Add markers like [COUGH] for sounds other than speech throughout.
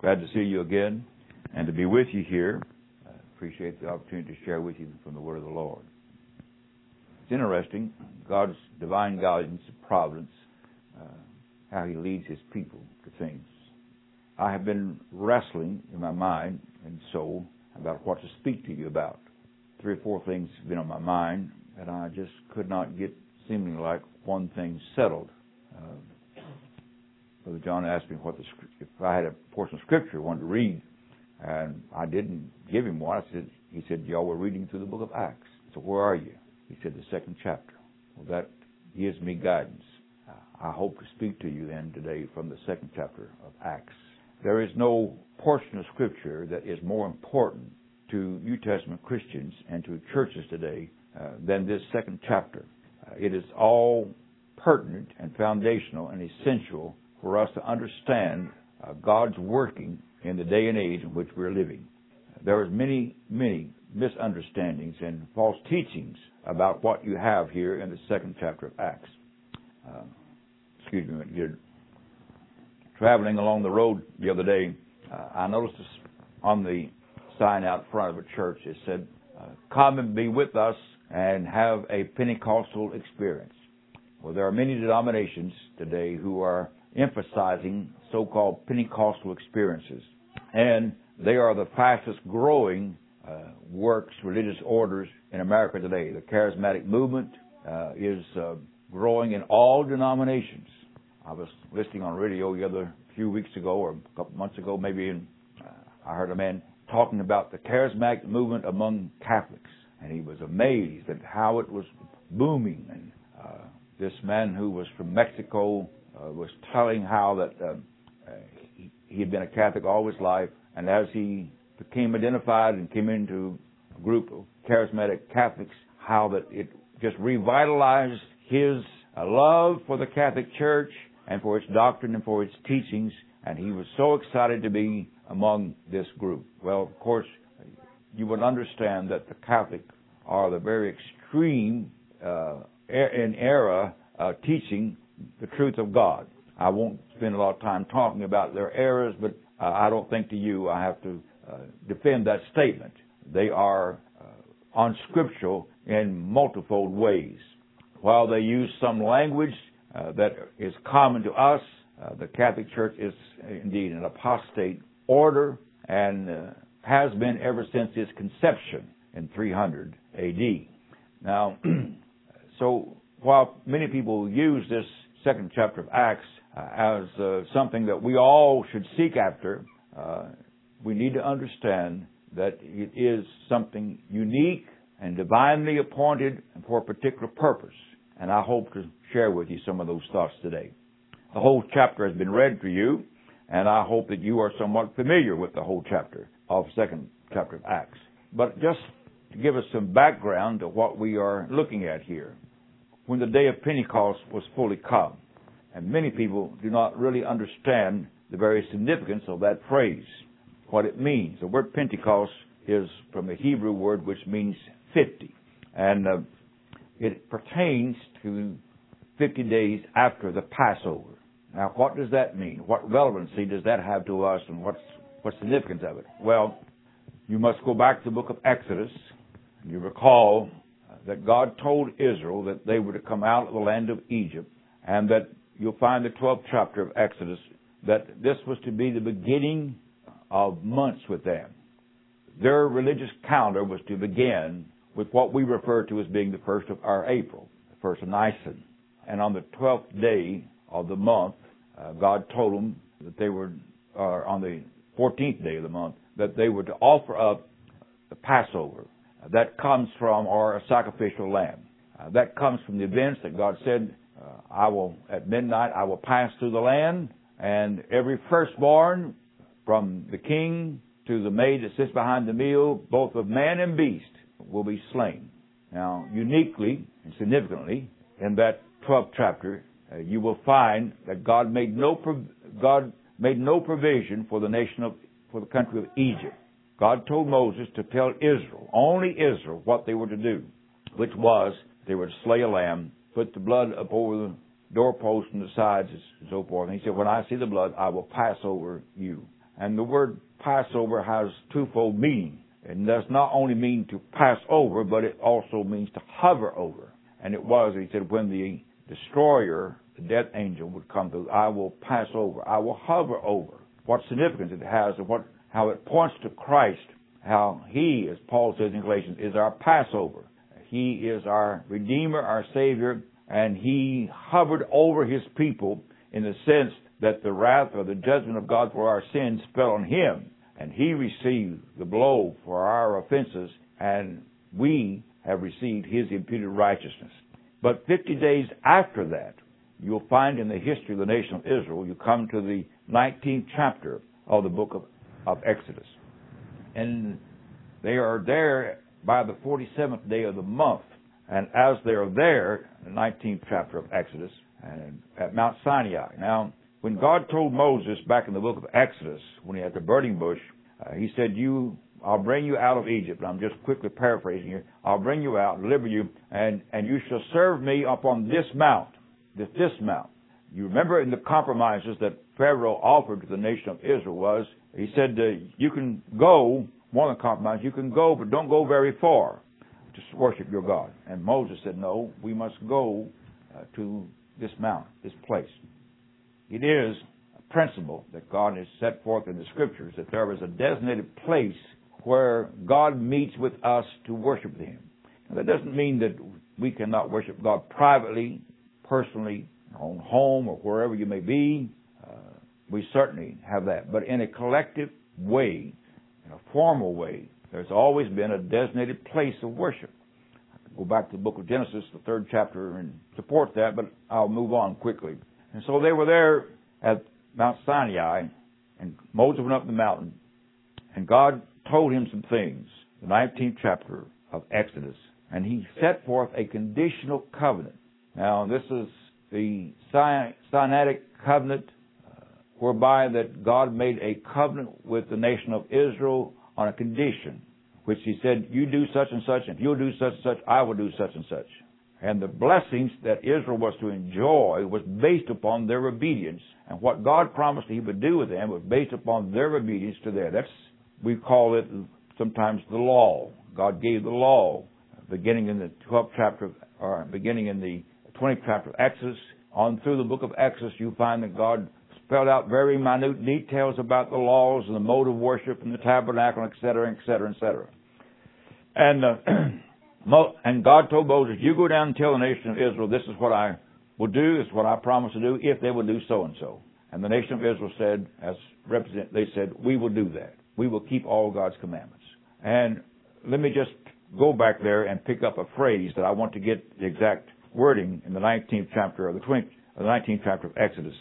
Glad to see you again and to be with you here. I appreciate the opportunity to share with you from the Word of the Lord. It's interesting, God's divine guidance, providence, uh, how He leads His people to things. I have been wrestling in my mind and soul about what to speak to you about. Three or four things have been on my mind, and I just could not get seemingly like one thing settled. Uh, Brother John asked me what the if I had a portion of scripture I wanted to read, and I didn't give him one. I said, he said, y'all were reading through the book of Acts. So where are you? He said, the second chapter. Well, that gives me guidance. I hope to speak to you then today from the second chapter of Acts. There is no portion of scripture that is more important to New Testament Christians and to churches today uh, than this second chapter. Uh, it is all pertinent and foundational and essential for us to understand uh, God's working in the day and age in which we're living. There is many, many misunderstandings and false teachings about what you have here in the second chapter of Acts. Uh, excuse me, you're traveling along the road the other day, uh, I noticed on the sign out front of a church it said, uh, "Come and be with us and have a Pentecostal experience." Well, there are many denominations today who are emphasizing so-called Pentecostal experiences, and they are the fastest growing uh, works, religious orders in America today. The charismatic movement uh, is uh, growing in all denominations. I was listening on radio the other few weeks ago or a couple months ago, maybe, and uh, I heard a man talking about the charismatic movement among Catholics, and he was amazed at how it was booming. And uh, this man who was from Mexico uh, was telling how that uh, he, he had been a Catholic all his life, and as he became identified and came into a group of charismatic Catholics, how that it just revitalized his uh, love for the Catholic Church and for its doctrine and for its teachings, and he was so excited to be among this group. Well, of course, you would understand that the Catholic are the very extreme uh, in era uh, teaching the truth of God. I won't spend a lot of time talking about their errors, but uh, I don't think to you I have to uh, defend that statement. They are uh, unscriptural in multifold ways. While they use some language uh, that is common to us, uh, the Catholic Church is indeed an apostate order and uh, has been ever since its conception in 300 AD. Now, [CLEARS THROAT] so while many people use this second chapter of Acts uh, as uh, something that we all should seek after, uh, we need to understand that it is something unique and divinely appointed for a particular purpose. And I hope to share with you some of those thoughts today. The whole chapter has been read for you, and I hope that you are somewhat familiar with the whole chapter of second chapter of Acts. But just to give us some background to what we are looking at here. When the day of Pentecost was fully come, and many people do not really understand the very significance of that phrase what it means. The word Pentecost is from the Hebrew word which means 50. And uh, it pertains to 50 days after the Passover. Now, what does that mean? What relevancy does that have to us and what's, what's the significance of it? Well, you must go back to the book of Exodus. You recall that God told Israel that they were to come out of the land of Egypt and that you'll find the 12th chapter of Exodus that this was to be the beginning of months with them. Their religious calendar was to begin with what we refer to as being the first of our April, the first of Nisan. And on the 12th day of the month, uh, God told them that they were, or on the 14th day of the month, that they were to offer up the Passover. That comes from, a sacrificial lamb. Uh, that comes from the events that God said, uh, I will, at midnight, I will pass through the land, and every firstborn from the king to the maid that sits behind the meal, both of man and beast will be slain. Now, uniquely and significantly, in that 12th chapter, uh, you will find that God made no prov- God made no provision for the nation of for the country of Egypt. God told Moses to tell Israel, only Israel, what they were to do, which was they were to slay a lamb, put the blood up over the doorposts and the sides and so forth. And he said, when I see the blood, I will pass over you. And the word Passover has twofold meaning. It does not only mean to pass over, but it also means to hover over. And it was, he said, when the destroyer, the death angel, would come through, I will pass over. I will hover over. What significance it has and what, how it points to Christ, how he, as Paul says in Galatians, is our Passover. He is our Redeemer, our Savior, and he hovered over his people in the sense that the wrath or the judgment of God for our sins fell on him, and he received the blow for our offenses, and we have received his imputed righteousness. But 50 days after that, you'll find in the history of the nation of Israel, you come to the 19th chapter of the book of, of Exodus. And they are there by the 47th day of the month. And as they are there, the 19th chapter of Exodus, and at Mount Sinai. Now, when God told Moses back in the book of Exodus, when he had the burning bush, uh, he said, "You, I'll bring you out of Egypt." I'm just quickly paraphrasing here. I'll bring you out, deliver you, and and you shall serve me upon this mount, this this mount. You remember in the compromises that Pharaoh offered to the nation of Israel was he said, uh, "You can go." One of the compromises, you can go, but don't go very far to worship your God. And Moses said, "No, we must go uh, to this mount, this place." It is a principle that God has set forth in the scriptures that there is a designated place where God meets with us to worship Him. Now, that doesn't mean that we cannot worship God privately, personally, in our own home or wherever you may be. We certainly have that. But in a collective way, in a formal way, there's always been a designated place of worship. I go back to the book of Genesis, the third chapter, and support that, but I'll move on quickly. And so they were there at Mount Sinai, and Moses went up the mountain, and God told him some things. The 19th chapter of Exodus. And he set forth a conditional covenant. Now, this is the Sinaitic covenant whereby that God made a covenant with the nation of Israel on a condition, which he said, you do such and such, and if you'll do such and such, I will do such and such. And the blessings that Israel was to enjoy was based upon their obedience. And what God promised he would do with them was based upon their obedience to their. That's, we call it sometimes the law. God gave the law, beginning in the 12th chapter, or beginning in the 20th chapter of Exodus, on through the book of Exodus, you find that God spelled out very minute details about the laws and the mode of worship and the tabernacle, et cetera, et cetera, et cetera. And, uh, [CLEARS THROAT] And God told Moses, You go down and tell the nation of Israel, this is what I will do, this is what I promise to do, if they will do so and so. And the nation of Israel said, as represent, they said, We will do that. We will keep all God's commandments. And let me just go back there and pick up a phrase that I want to get the exact wording in the 19th chapter of the 20th, the 19th chapter of Exodus.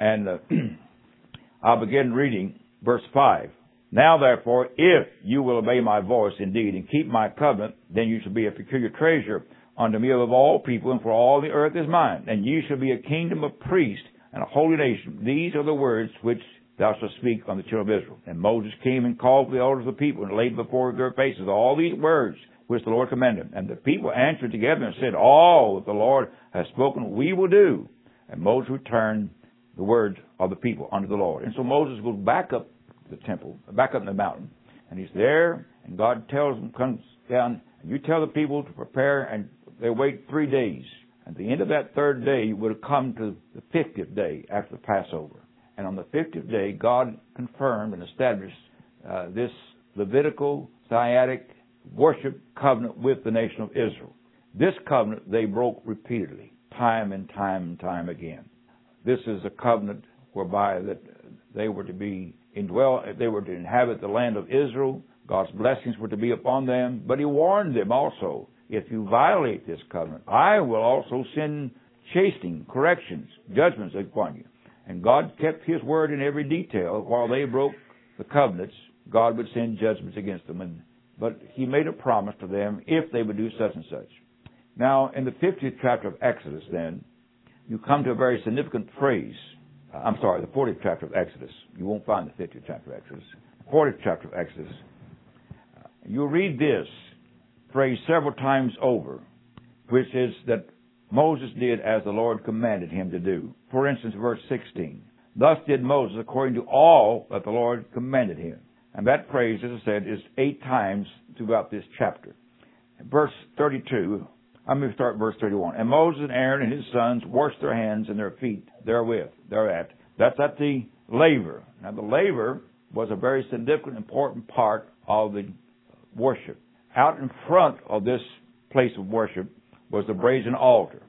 And uh, [CLEARS THROAT] I'll begin reading verse 5. Now therefore, if you will obey my voice indeed and keep my covenant, then you shall be a peculiar treasure unto me of all people, and for all the earth is mine. And you shall be a kingdom of priests and a holy nation. These are the words which thou shalt speak on the children of Israel. And Moses came and called for the elders of the people and laid before their faces all these words which the Lord commanded. And the people answered together and said, All that the Lord has spoken we will do. And Moses returned the words of the people unto the Lord. And so Moses goes back up the temple, back up the mountain. And he's there, and God tells him, comes down, and you tell the people to prepare, and they wait three days. At the end of that third day, you would have come to the 50th day after the Passover. And on the 50th day, God confirmed and established uh, this Levitical, Sinaitic worship covenant with the nation of Israel. This covenant they broke repeatedly, time and time and time again. This is a covenant whereby that they were to be indwell, they were to inhabit the land of Israel. God's blessings were to be upon them. But he warned them also, if you violate this covenant, I will also send chastening, corrections, judgments upon you. And God kept his word in every detail. While they broke the covenants, God would send judgments against them. And, but he made a promise to them if they would do such and such. Now, in the 50th chapter of Exodus, then, you come to a very significant phrase uh, I'm sorry, the 40th chapter of Exodus. You won't find the 50th chapter of Exodus. 40th chapter of Exodus. Uh, you'll read this phrase several times over, which is that Moses did as the Lord commanded him to do. For instance, verse 16. Thus did Moses according to all that the Lord commanded him. And that phrase, as I said, is eight times throughout this chapter. Verse 32, I'm going to start verse 31. And Moses and Aaron and his sons washed their hands and their feet therewith, thereat. That's at the laver. Now the laver was a very significant, important part of the worship. Out in front of this place of worship was the brazen altar.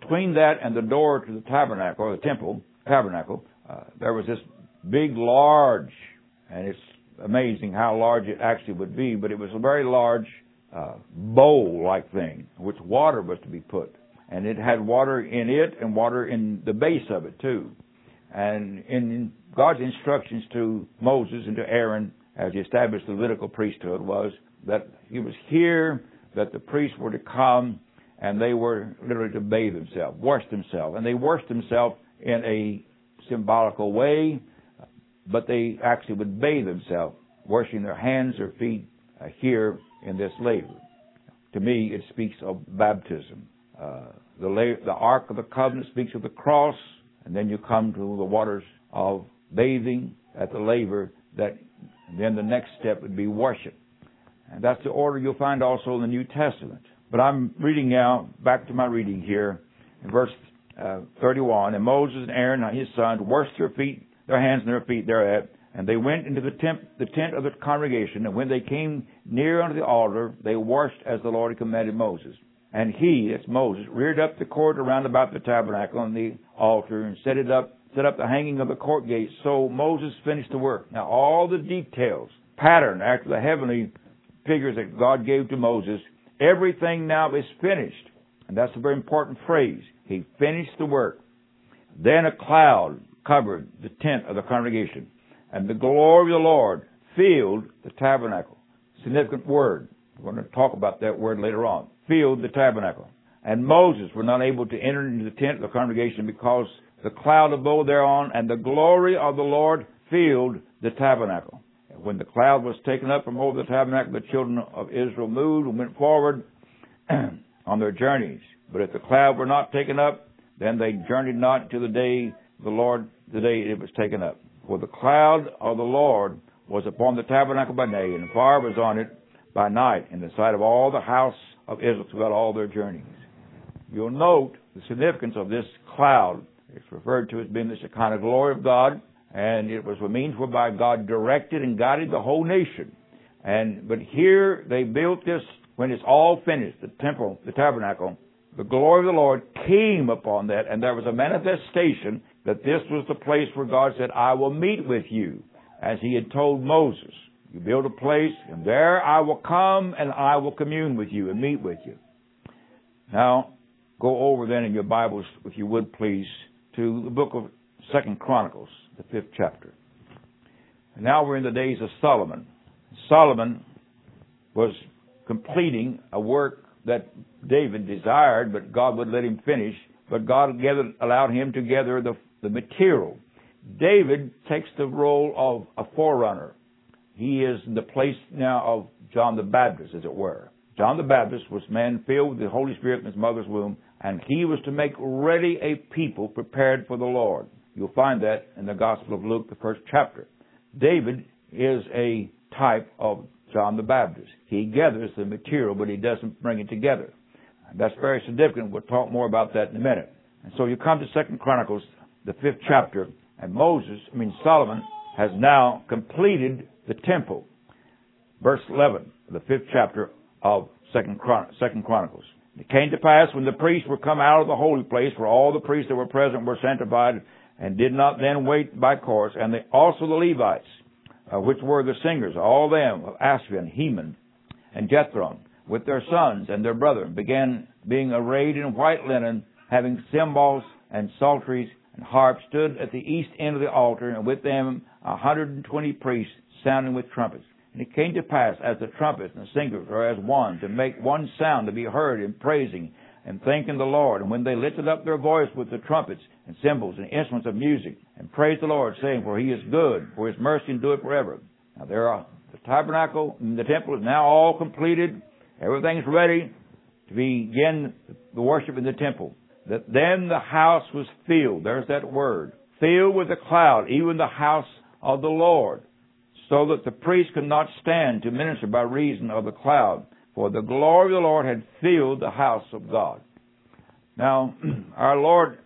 Between that and the door to the tabernacle, or the temple, tabernacle, uh, there was this big, large, and it's amazing how large it actually would be, but it was a very large uh, bowl-like thing, which water was to be put. And it had water in it and water in the base of it too. And in God's instructions to Moses and to Aaron as he established the Levitical priesthood was that he was here, that the priests were to come, and they were literally to bathe themselves, wash themselves. And they washed themselves in a symbolical way, but they actually would bathe themselves, washing their hands or feet uh, here in this laver. To me, it speaks of baptism. Uh, the, la- the Ark of the Covenant speaks of the cross, and then you come to the waters of bathing at the laver. That then the next step would be worship, and that's the order you'll find also in the New Testament. But I'm reading now back to my reading here in verse uh, 31. And Moses and Aaron and his sons washed their feet, their hands and their feet thereat, and they went into the tent, the tent of the congregation, and when they came near unto the altar, they washed as the Lord commanded Moses. And he, that's Moses, reared up the court around about the tabernacle and the altar, and set it up, set up the hanging of the court gate. So Moses finished the work. Now all the details, pattern after the heavenly figures that God gave to Moses, everything now is finished. And that's a very important phrase. He finished the work. Then a cloud covered the tent of the congregation and the glory of the Lord filled the tabernacle. Significant word. We're going to talk about that word later on. Filled the tabernacle. And Moses was not able to enter into the tent of the congregation because the cloud abode thereon and the glory of the Lord filled the tabernacle. And when the cloud was taken up from over the tabernacle, the children of Israel moved and went forward [CLEARS THROAT] on their journeys. But if the cloud were not taken up, then they journeyed not to the day the Lord, the day it was taken up. For the cloud of the Lord was upon the tabernacle by day, and fire was on it by night, in the sight of all the house of Israel throughout all their journeys. You'll note the significance of this cloud. It's referred to as being the Shekinah glory of God, and it was a means whereby God directed and guided the whole nation. And but here they built this when it's all finished, the temple, the tabernacle, the glory of the Lord came upon that, and there was a manifestation that this was the place where God said, I will meet with you, as he had told Moses. You build a place, and there I will come and I will commune with you and meet with you. Now, go over then in your Bibles, if you would please, to the book of Second Chronicles, the fifth chapter. And now we're in the days of Solomon. Solomon was completing a work that David desired, but God would let him finish. But God gathered, allowed him to gather the the material. David takes the role of a forerunner. He is in the place now of John the Baptist, as it were. John the Baptist was man filled with the Holy Spirit in his mother's womb, and he was to make ready a people prepared for the Lord. You'll find that in the Gospel of Luke, the first chapter. David is a type of John the Baptist. He gathers the material, but he doesn't bring it together. That's very significant. We'll talk more about that in a minute. And so you come to Second Chronicles the fifth chapter, and Moses, I mean Solomon, has now completed the temple. Verse 11, the fifth chapter of Second, Chron- Second Chronicles. It came to pass when the priests were come out of the holy place, for all the priests that were present were sanctified, and did not then wait by course, and they, also the Levites, uh, which were the singers, all them of Asaph, Heman, and Jethro, with their sons and their brethren, began being arrayed in white linen, having cymbals and psalteries and harps stood at the east end of the altar, and with them a hundred and twenty priests sounding with trumpets. And it came to pass, as the trumpets and the singers were as one, to make one sound to be heard in praising and thanking the Lord. And when they lifted up their voice with the trumpets and cymbals and instruments of music, and praised the Lord, saying, For he is good, for his mercy endureth forever. Now there are the tabernacle and the temple is now all completed. Everything's ready to begin the worship in the temple that then the house was filled. There's that word, filled with a cloud, even the house of the Lord, so that the priest could not stand to minister by reason of the cloud, for the glory of the Lord had filled the house of God. Now, [CLEARS THROAT] our Lord,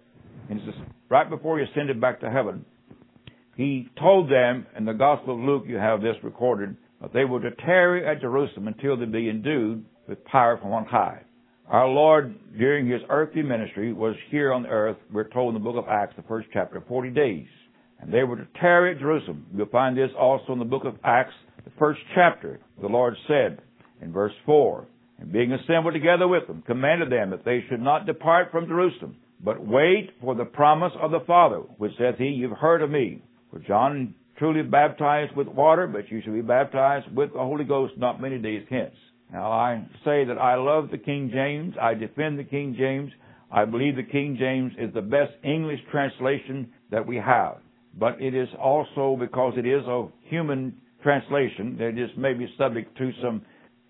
right before he ascended back to heaven, he told them, in the Gospel of Luke, you have this recorded, that they were to tarry at Jerusalem until they be endued with power from on high. Our Lord, during his earthly ministry, was here on the earth, we're told in the book of Acts, the first chapter, 40 days. And they were to tarry at Jerusalem. You'll find this also in the book of Acts, the first chapter. The Lord said in verse 4, And being assembled together with them, commanded them that they should not depart from Jerusalem, but wait for the promise of the Father, which saith he, You've heard of me. For John truly baptized with water, but you shall be baptized with the Holy Ghost not many days hence. Now I say that I love the King James. I defend the King James. I believe the King James is the best English translation that we have. But it is also because it is a human translation that is maybe subject to some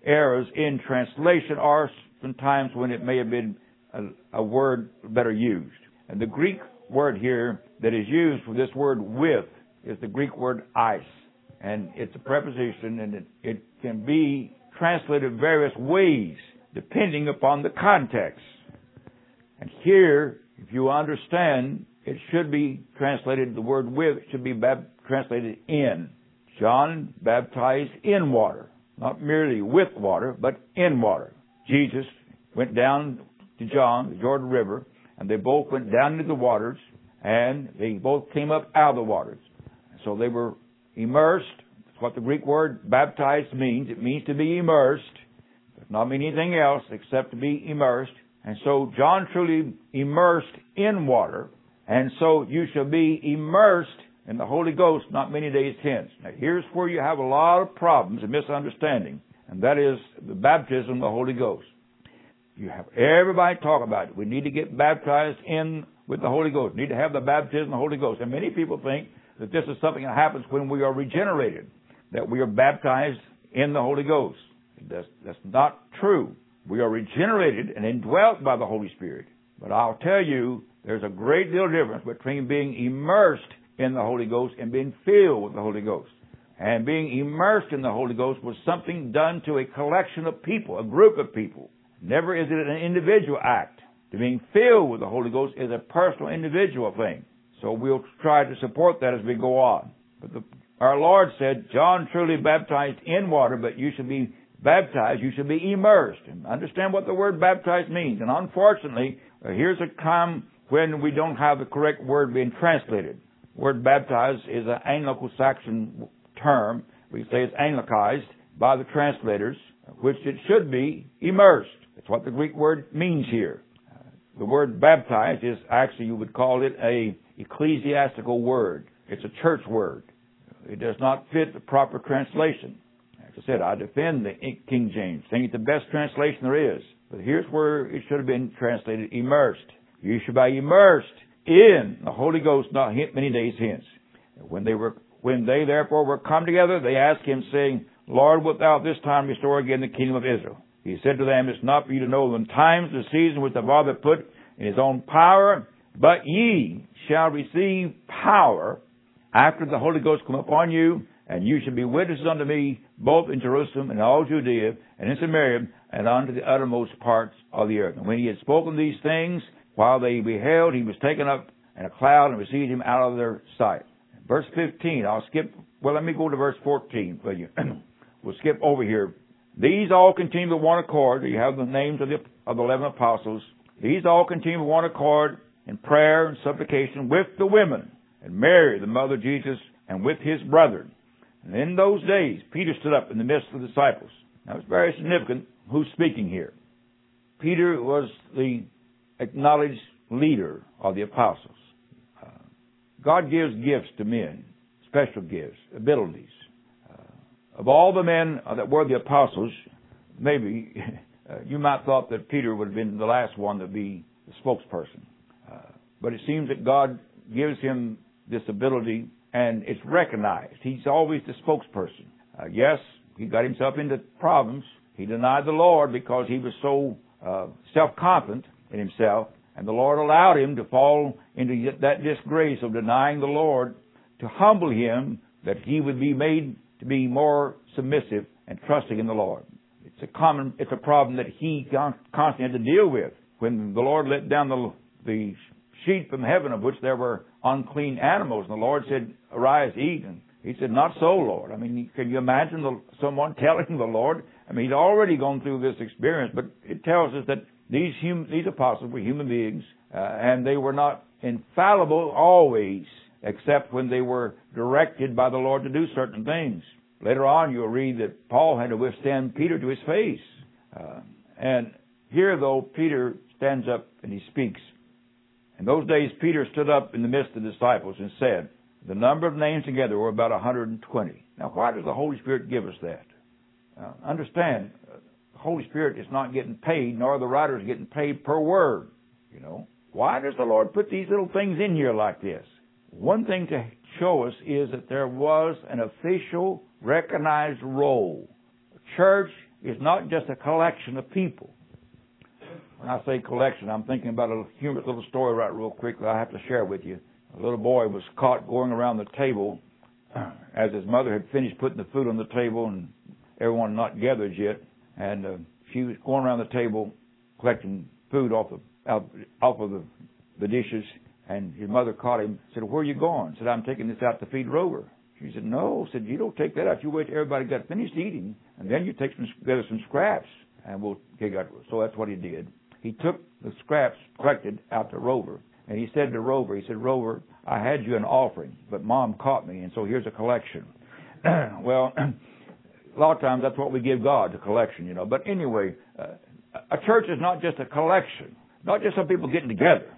errors in translation or sometimes when it may have been a, a word better used. And the Greek word here that is used for this word with is the Greek word eis. And it's a preposition and it, it can be translated various ways depending upon the context. And here, if you understand, it should be translated, the word with should be translated in. John baptized in water, not merely with water, but in water. Jesus went down to John, the Jordan River, and they both went down into the waters, and they both came up out of the waters. So they were immersed what the Greek word baptized means. It means to be immersed. Does not mean anything else except to be immersed. And so John truly immersed in water. And so you shall be immersed in the Holy Ghost not many days hence. Now here's where you have a lot of problems and misunderstanding. And that is the baptism of the Holy Ghost. You have everybody talk about it. We need to get baptized in with the Holy Ghost. We need to have the baptism of the Holy Ghost. And many people think that this is something that happens when we are regenerated that we are baptized in the Holy Ghost. That's, that's not true. We are regenerated and indwelt by the Holy Spirit. But I'll tell you, there's a great deal of difference between being immersed in the Holy Ghost and being filled with the Holy Ghost. And being immersed in the Holy Ghost was something done to a collection of people, a group of people. Never is it an individual act. To being filled with the Holy Ghost is a personal, individual thing. So we'll try to support that as we go on. But the our Lord said, John truly baptized in water, but you should be baptized, you should be immersed. And understand what the word baptized means. And unfortunately, here's a time when we don't have the correct word being translated. The word baptized is an Anglo-Saxon term. We say it's anglicized by the translators, which it should be immersed. That's what the Greek word means here. The word baptized is actually, you would call it a ecclesiastical word. It's a church word. It does not fit the proper translation. As I said, I defend the King James, think it's the best translation there is. But here's where it should have been translated immersed. You should be immersed in the Holy Ghost not many days hence. When they were when they therefore were come together, they asked him, saying, Lord, wilt thou this time restore again the kingdom of Israel? He said to them, It's not for you to know the times, the season which the Father put in his own power, but ye shall receive power after the Holy Ghost come upon you, and you shall be witnesses unto me both in Jerusalem and all Judea and in Samaria and unto the uttermost parts of the earth. And when he had spoken these things, while they beheld, he was taken up in a cloud and received him out of their sight. Verse 15, I'll skip, well, let me go to verse 14 for you. [CLEARS THROAT] we'll skip over here. These all continue with one accord. You have the names of the, of the eleven apostles. These all continue with one accord in prayer and supplication with the women and Mary, the mother of Jesus, and with his brethren. And in those days, Peter stood up in the midst of the disciples. Now it's very significant who's speaking here. Peter was the acknowledged leader of the apostles. Uh, God gives gifts to men, special gifts, abilities. Uh, of all the men that were the apostles, maybe [LAUGHS] uh, you might have thought that Peter would have been the last one to be the spokesperson. Uh, but it seems that God gives him this ability and it's recognized. He's always the spokesperson. Uh, yes, he got himself into problems. He denied the Lord because he was so uh, self-confident in himself. And the Lord allowed him to fall into that disgrace of denying the Lord to humble him that he would be made to be more submissive and trusting in the Lord. It's a common, it's a problem that he constantly had to deal with. When the Lord let down the, the sheet from heaven of which there were unclean animals, and the Lord said, arise, eat, and he said, not so, Lord. I mean, can you imagine the, someone [LAUGHS] telling the Lord? I mean, he'd already gone through this experience, but it tells us that these hum, these apostles were human beings, uh, and they were not infallible always, except when they were directed by the Lord to do certain things. Later on, you'll read that Paul had to withstand Peter to his face. Uh, and here, though, Peter stands up and he speaks. In those days, Peter stood up in the midst of the disciples and said, the number of names together were about 120. Now, why does the Holy Spirit give us that? Understand, the Holy Spirit is not getting paid, nor the writers getting paid per word. You know, why does the Lord put these little things in here like this? One thing to show us is that there was an official, recognized role. The church is not just a collection of people. When I say collection, I'm thinking about a humorous little story right real quick that I have to share with you. A little boy was caught going around the table [CLEARS THROAT] as his mother had finished putting the food on the table and everyone not gathered yet. And uh, she was going around the table collecting food off the off, off of the, the dishes. And his mother caught him. Said, "Where are you going?" Said, "I'm taking this out to feed Rover." She said, "No." Said, "You don't take that out. You wait till everybody got finished eating, and then you take some together some scraps, and we'll take out." So that's what he did. He took the scraps collected out to Rover, and he said to Rover, he said, Rover, I had you an offering, but mom caught me, and so here's a collection. [CLEARS THROAT] well, [CLEARS THROAT] a lot of times that's what we give God, the collection, you know. But anyway, uh, a church is not just a collection, not just some people getting together.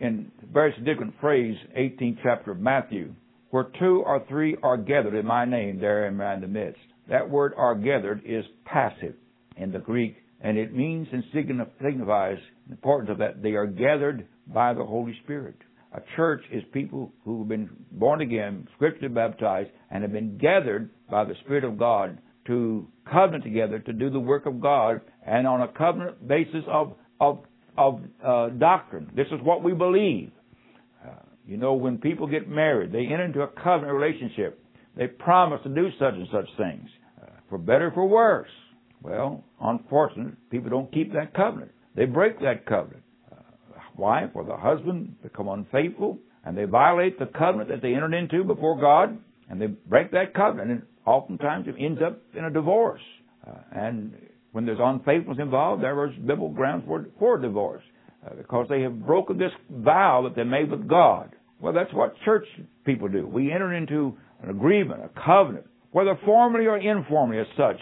In very significant phrase, 18th chapter of Matthew, where two or three are gathered in my name, there am I in the midst. That word are gathered is passive in the Greek, and it means and signifies the importance of that. They are gathered by the Holy Spirit. A church is people who have been born again, scripturally baptized, and have been gathered by the Spirit of God to covenant together to do the work of God and on a covenant basis of of of uh, doctrine. This is what we believe. Uh, you know, when people get married, they enter into a covenant relationship. They promise to do such and such things, uh, for better, for worse. Well, unfortunately, people don't keep that covenant. They break that covenant wife or the husband become unfaithful and they violate the covenant that they entered into before God and they break that covenant and oftentimes it ends up in a divorce. Uh, and when there's unfaithfulness involved, there is biblical grounds for, for divorce uh, because they have broken this vow that they made with God. Well, that's what church people do. We enter into an agreement, a covenant, whether formally or informally as such.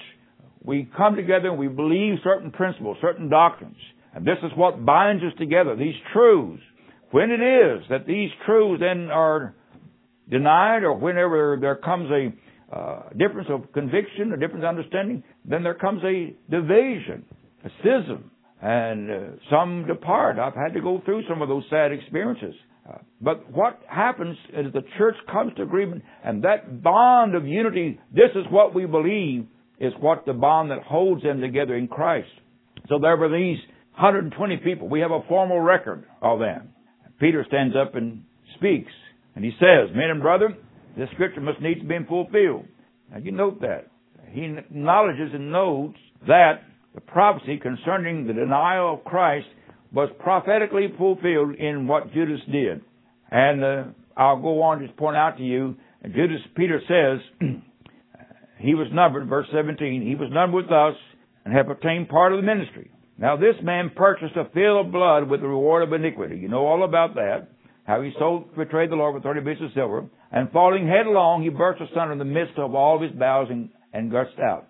We come together and we believe certain principles, certain doctrines. And this is what binds us together, these truths. When it is that these truths then are denied or whenever there comes a uh, difference of conviction, a difference of understanding, then there comes a division, a schism, and uh, some depart. I've had to go through some of those sad experiences. Uh, but what happens is the church comes to agreement, and that bond of unity, this is what we believe, is what the bond that holds them together in Christ. So there were these 120 people. We have a formal record of them. Peter stands up and speaks, and he says, Men and brethren, this scripture must needs be fulfilled. Now you note that. He acknowledges and notes that the prophecy concerning the denial of Christ was prophetically fulfilled in what Judas did. And uh, I'll go on to point out to you, Judas, Peter says, [CLEARS THROAT] he was numbered, verse 17, he was numbered with us and have obtained part of the ministry. Now this man purchased a field of blood with the reward of iniquity. You know all about that. How he sold, betrayed the Lord with thirty pieces of silver. And falling headlong, he burst asunder in the midst of all his bowels and, and gushed out.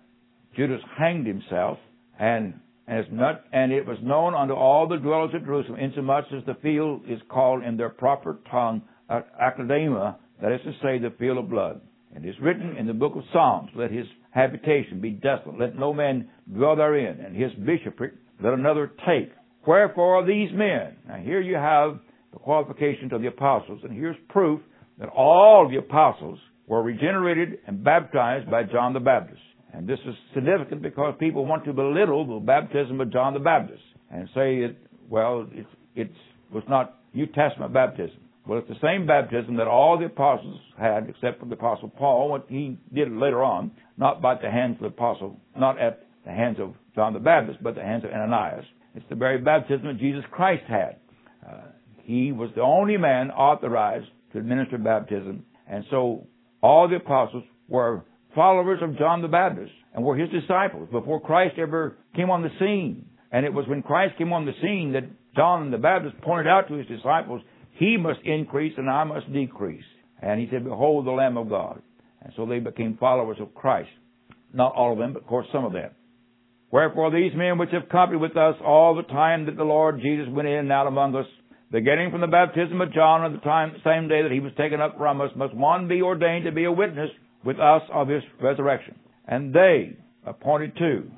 Judas hanged himself, and and, not, and it was known unto all the dwellers of Jerusalem, insomuch as the field is called in their proper tongue uh, Akeldama, that is to say, the field of blood. And it is written in the book of Psalms, let his habitation be desolate, let no man dwell therein, and his bishopric let another take. Wherefore these men, now here you have the qualifications of the apostles, and here's proof that all the apostles were regenerated and baptized by John the Baptist. And this is significant because people want to belittle the baptism of John the Baptist and say it, well, it's, it was not New Testament baptism. Well, it's the same baptism that all the apostles had, except for the apostle Paul. What he did later on, not by the hands of the apostle, not at the hands of John the Baptist, but the hands of Ananias. It's the very baptism that Jesus Christ had. Uh, he was the only man authorized to administer baptism, and so all the apostles were followers of John the Baptist and were his disciples before Christ ever came on the scene. And it was when Christ came on the scene that John the Baptist pointed out to his disciples he must increase and I must decrease. And he said, Behold the Lamb of God. And so they became followers of Christ. Not all of them, but of course some of them. Wherefore these men which have company with us all the time that the Lord Jesus went in and out among us, beginning from the baptism of John and the time, same day that he was taken up from us, must one be ordained to be a witness with us of his resurrection. And they appointed two,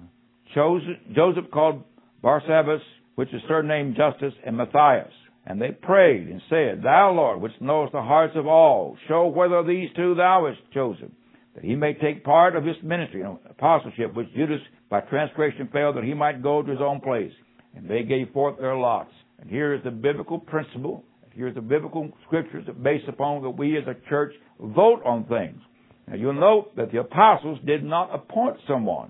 Joseph called Barsabbas, which is surnamed Justus, and Matthias and they prayed and said, Thou, Lord, which knowest the hearts of all, show whether these two thou hast chosen, that he may take part of this ministry, know, apostleship, which Judas by transgression failed, that he might go to his own place. And they gave forth their lots. And here is the biblical principle. Here's the biblical scriptures based upon that we as a church vote on things. Now you'll note that the apostles did not appoint someone.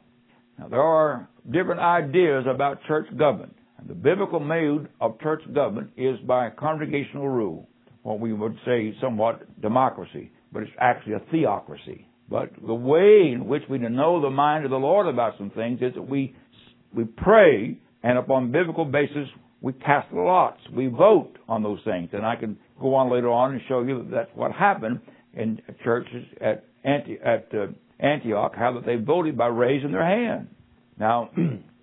Now there are different ideas about church government. The biblical mode of church government is by congregational rule, what we would say somewhat democracy, but it's actually a theocracy. But the way in which we know the mind of the Lord about some things is that we we pray, and upon biblical basis we cast lots. We vote on those things, and I can go on later on and show you that that's what happened in churches at at uh, Antioch, how that they voted by raising their hand. Now,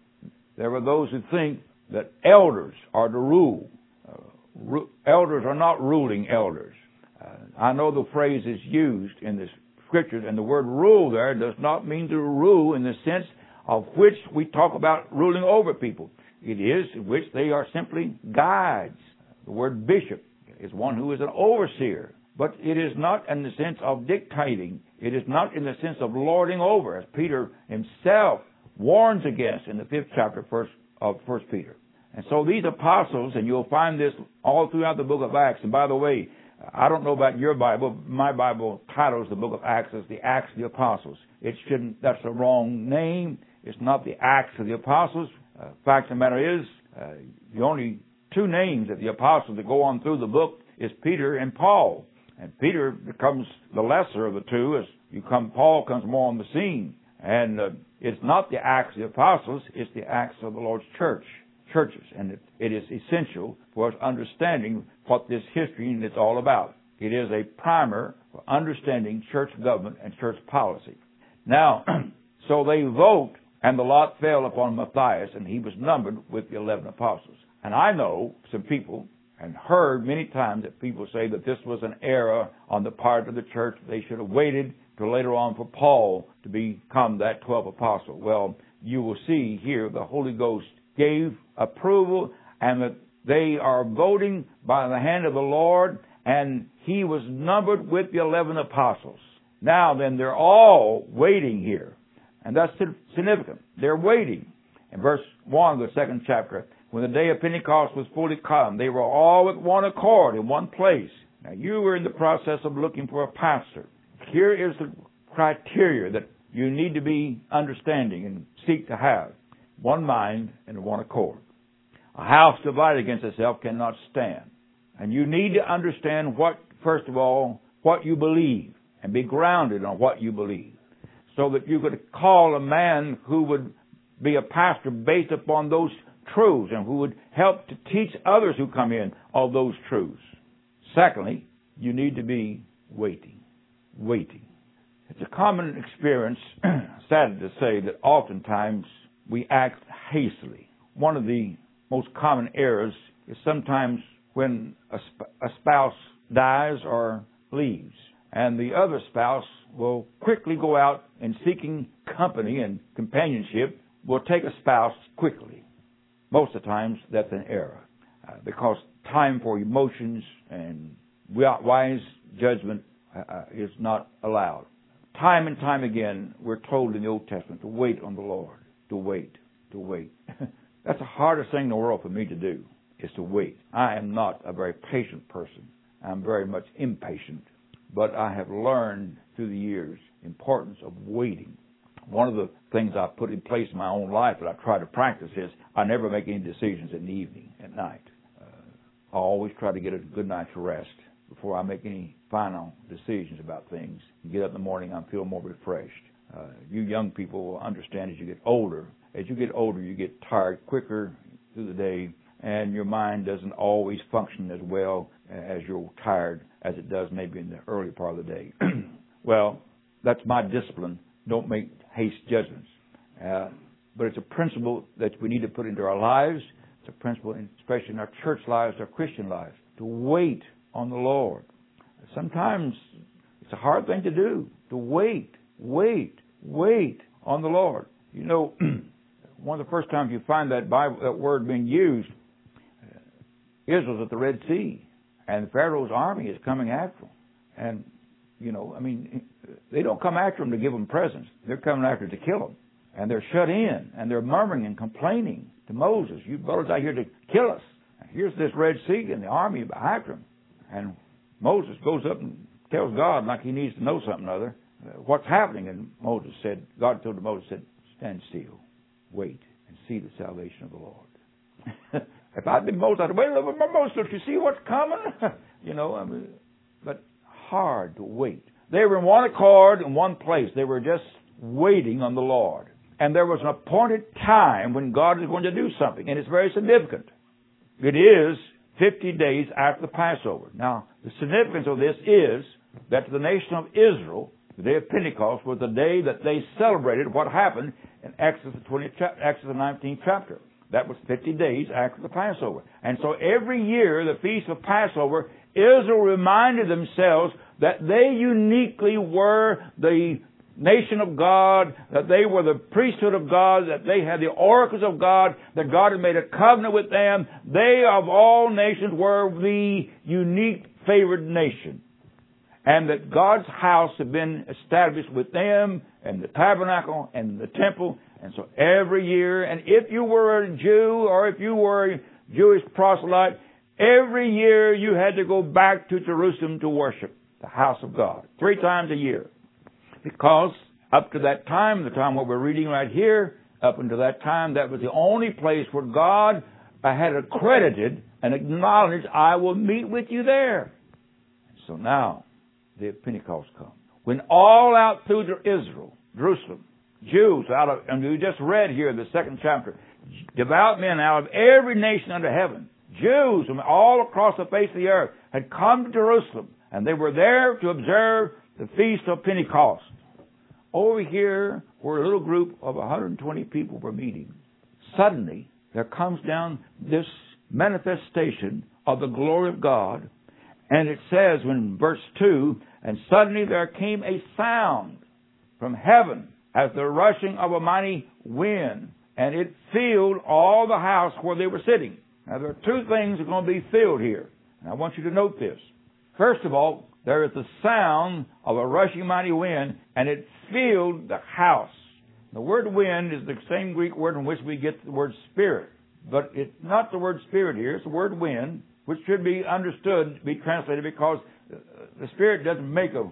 [CLEARS THROAT] there were those who think that elders are to rule. Uh, ru- elders are not ruling elders. Uh, I know the phrase is used in the scriptures, and the word rule there does not mean to rule in the sense of which we talk about ruling over people. It is in which they are simply guides. The word bishop is one who is an overseer, but it is not in the sense of dictating. It is not in the sense of lording over, as Peter himself warns against in the fifth chapter, first of First Peter. And so these apostles, and you'll find this all throughout the book of Acts. And by the way, I don't know about your Bible. My Bible titles the book of Acts as the Acts of the Apostles. It shouldn't. That's the wrong name. It's not the Acts of the Apostles. Uh, fact of the matter is, uh, the only two names of the apostles that go on through the book is Peter and Paul. And Peter becomes the lesser of the two as you come. Paul comes more on the scene. And uh, it's not the Acts of the Apostles, it's the Acts of the Lord's church, churches. And it, it is essential for us understanding what this history is all about. It is a primer for understanding church government and church policy. Now, [CLEARS THROAT] so they vote, and the lot fell upon Matthias, and he was numbered with the eleven apostles. And I know some people and heard many times that people say that this was an error on the part of the church. They should have waited till later on for Paul to become that 12th apostle. Well, you will see here the Holy Ghost gave approval and that they are voting by the hand of the Lord and he was numbered with the 11 apostles. Now then, they're all waiting here. And that's significant. They're waiting. In verse 1 of the second chapter, when the day of Pentecost was fully come, they were all with one accord in one place. Now you were in the process of looking for a pastor. Here is the criteria that you need to be understanding and seek to have. One mind and one accord. A house divided against itself cannot stand. And you need to understand what, first of all, what you believe and be grounded on what you believe. So that you could call a man who would be a pastor based upon those truths and who would help to teach others who come in of those truths. Secondly, you need to be waiting waiting. It's a common experience, [CLEARS THROAT] sad to say, that oftentimes we act hastily. One of the most common errors is sometimes when a, sp- a spouse dies or leaves, and the other spouse will quickly go out and seeking company and companionship will take a spouse quickly. Most of the times that's an error uh, because time for emotions and wise judgment is not allowed. Time and time again, we're told in the Old Testament to wait on the Lord, to wait, to wait. [LAUGHS] That's the hardest thing in the world for me to do. is to wait. I am not a very patient person. I'm very much impatient. But I have learned through the years importance of waiting. One of the things I put in place in my own life that I try to practice is I never make any decisions in the evening, at night. Uh, I always try to get a good night's rest before I make any final decisions about things. get up in the morning, I feel more refreshed. Uh, you young people will understand as you get older. As you get older, you get tired quicker through the day, and your mind doesn't always function as well as you're tired as it does maybe in the early part of the day. [CLEARS THROAT] well, that's my discipline. Don't make haste judgments. Uh, but it's a principle that we need to put into our lives. It's a principle, especially in our church lives, our Christian lives, to wait on the Lord. Sometimes it's a hard thing to do, to wait, wait, wait on the Lord. You know, [CLEARS THROAT] one of the first times you find that Bible, that word being used, uh, Israel's at the Red Sea, and Pharaoh's army is coming after them. And, you know, I mean, they don't come after them to give them presents. They're coming after to kill them. And they're shut in, and they're murmuring and complaining to Moses, you brothers out here to kill us. Here's this Red Sea and the army behind them. And Moses goes up and tells God like he needs to know something or other. Uh, what's happening? And Moses said, God told Moses, said, stand still, wait, and see the salvation of the Lord. [LAUGHS] if I'd been Moses, I'd wait a little bit Moses, you see what's coming? [LAUGHS] you know, I mean, but hard to wait. They were in one accord in one place. They were just waiting on the Lord. And there was an appointed time when God is going to do something, and it's very significant. It is 50 days after the Passover. Now, the significance of this is that the nation of Israel, the day of Pentecost, was the day that they celebrated what happened in Exodus 20, Exodus 19 chapter. That was 50 days after the Passover. And so every year, the feast of Passover, Israel reminded themselves that they uniquely were the nation of God, that they were the priesthood of God, that they had the oracles of God, that God had made a covenant with them. They of all nations were the unique favored nation. And that God's house had been established with them and the tabernacle and the temple. And so every year, and if you were a Jew or if you were a Jewish proselyte, every year you had to go back to Jerusalem to worship the house of God. Three times a year. Because up to that time, the time what we're reading right here, up until that time, that was the only place where God had accredited and acknowledged, I will meet with you there. So now, the Pentecost comes. When all out through Israel, Jerusalem, Jews out of, and we just read here in the second chapter, devout men out of every nation under heaven, Jews from all across the face of the earth had come to Jerusalem, and they were there to observe the Feast of Pentecost. Over here, where a little group of 120 people were meeting, suddenly there comes down this manifestation of the glory of God. And it says in verse 2, and suddenly there came a sound from heaven as the rushing of a mighty wind, and it filled all the house where they were sitting. Now there are two things that are going to be filled here. And I want you to note this. First of all, there is the sound of a rushing mighty wind, and it filled the house. The word wind is the same Greek word from which we get the word spirit. But it's not the word spirit here, it's the word wind, which should be understood, be translated, because uh, the Spirit doesn't make a,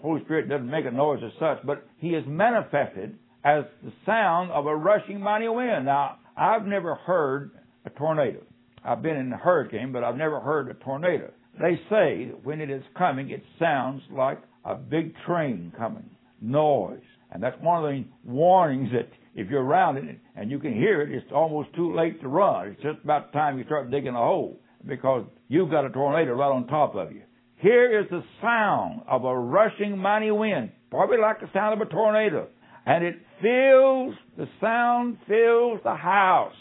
Holy Spirit doesn't make a noise as such, but He is manifested as the sound of a rushing mighty wind. Now, I've never heard a tornado. I've been in a hurricane, but I've never heard a tornado. They say when it is coming, it sounds like a big train coming, noise. And that's one of the warnings that if you're around it and you can hear it, it's almost too late to run. It's just about time you start digging a hole because you've got a tornado right on top of you. Here is the sound of a rushing mighty wind, probably like the sound of a tornado. And it fills, the sound fills the house.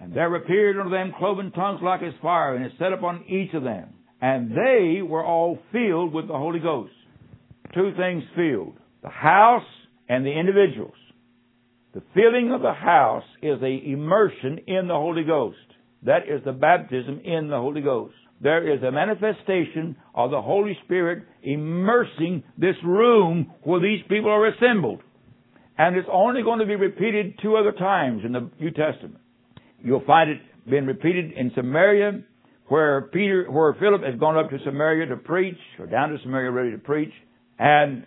And there appeared unto them cloven tongues like as fire, and it set upon each of them. And they were all filled with the Holy Ghost. Two things filled the house and the individuals. The filling of the house is a immersion in the Holy Ghost. That is the baptism in the Holy Ghost. There is a manifestation of the Holy Spirit immersing this room where these people are assembled. And it's only going to be repeated two other times in the New Testament. You'll find it being repeated in Samaria, where Peter, where Philip has gone up to Samaria to preach, or down to Samaria ready to preach, and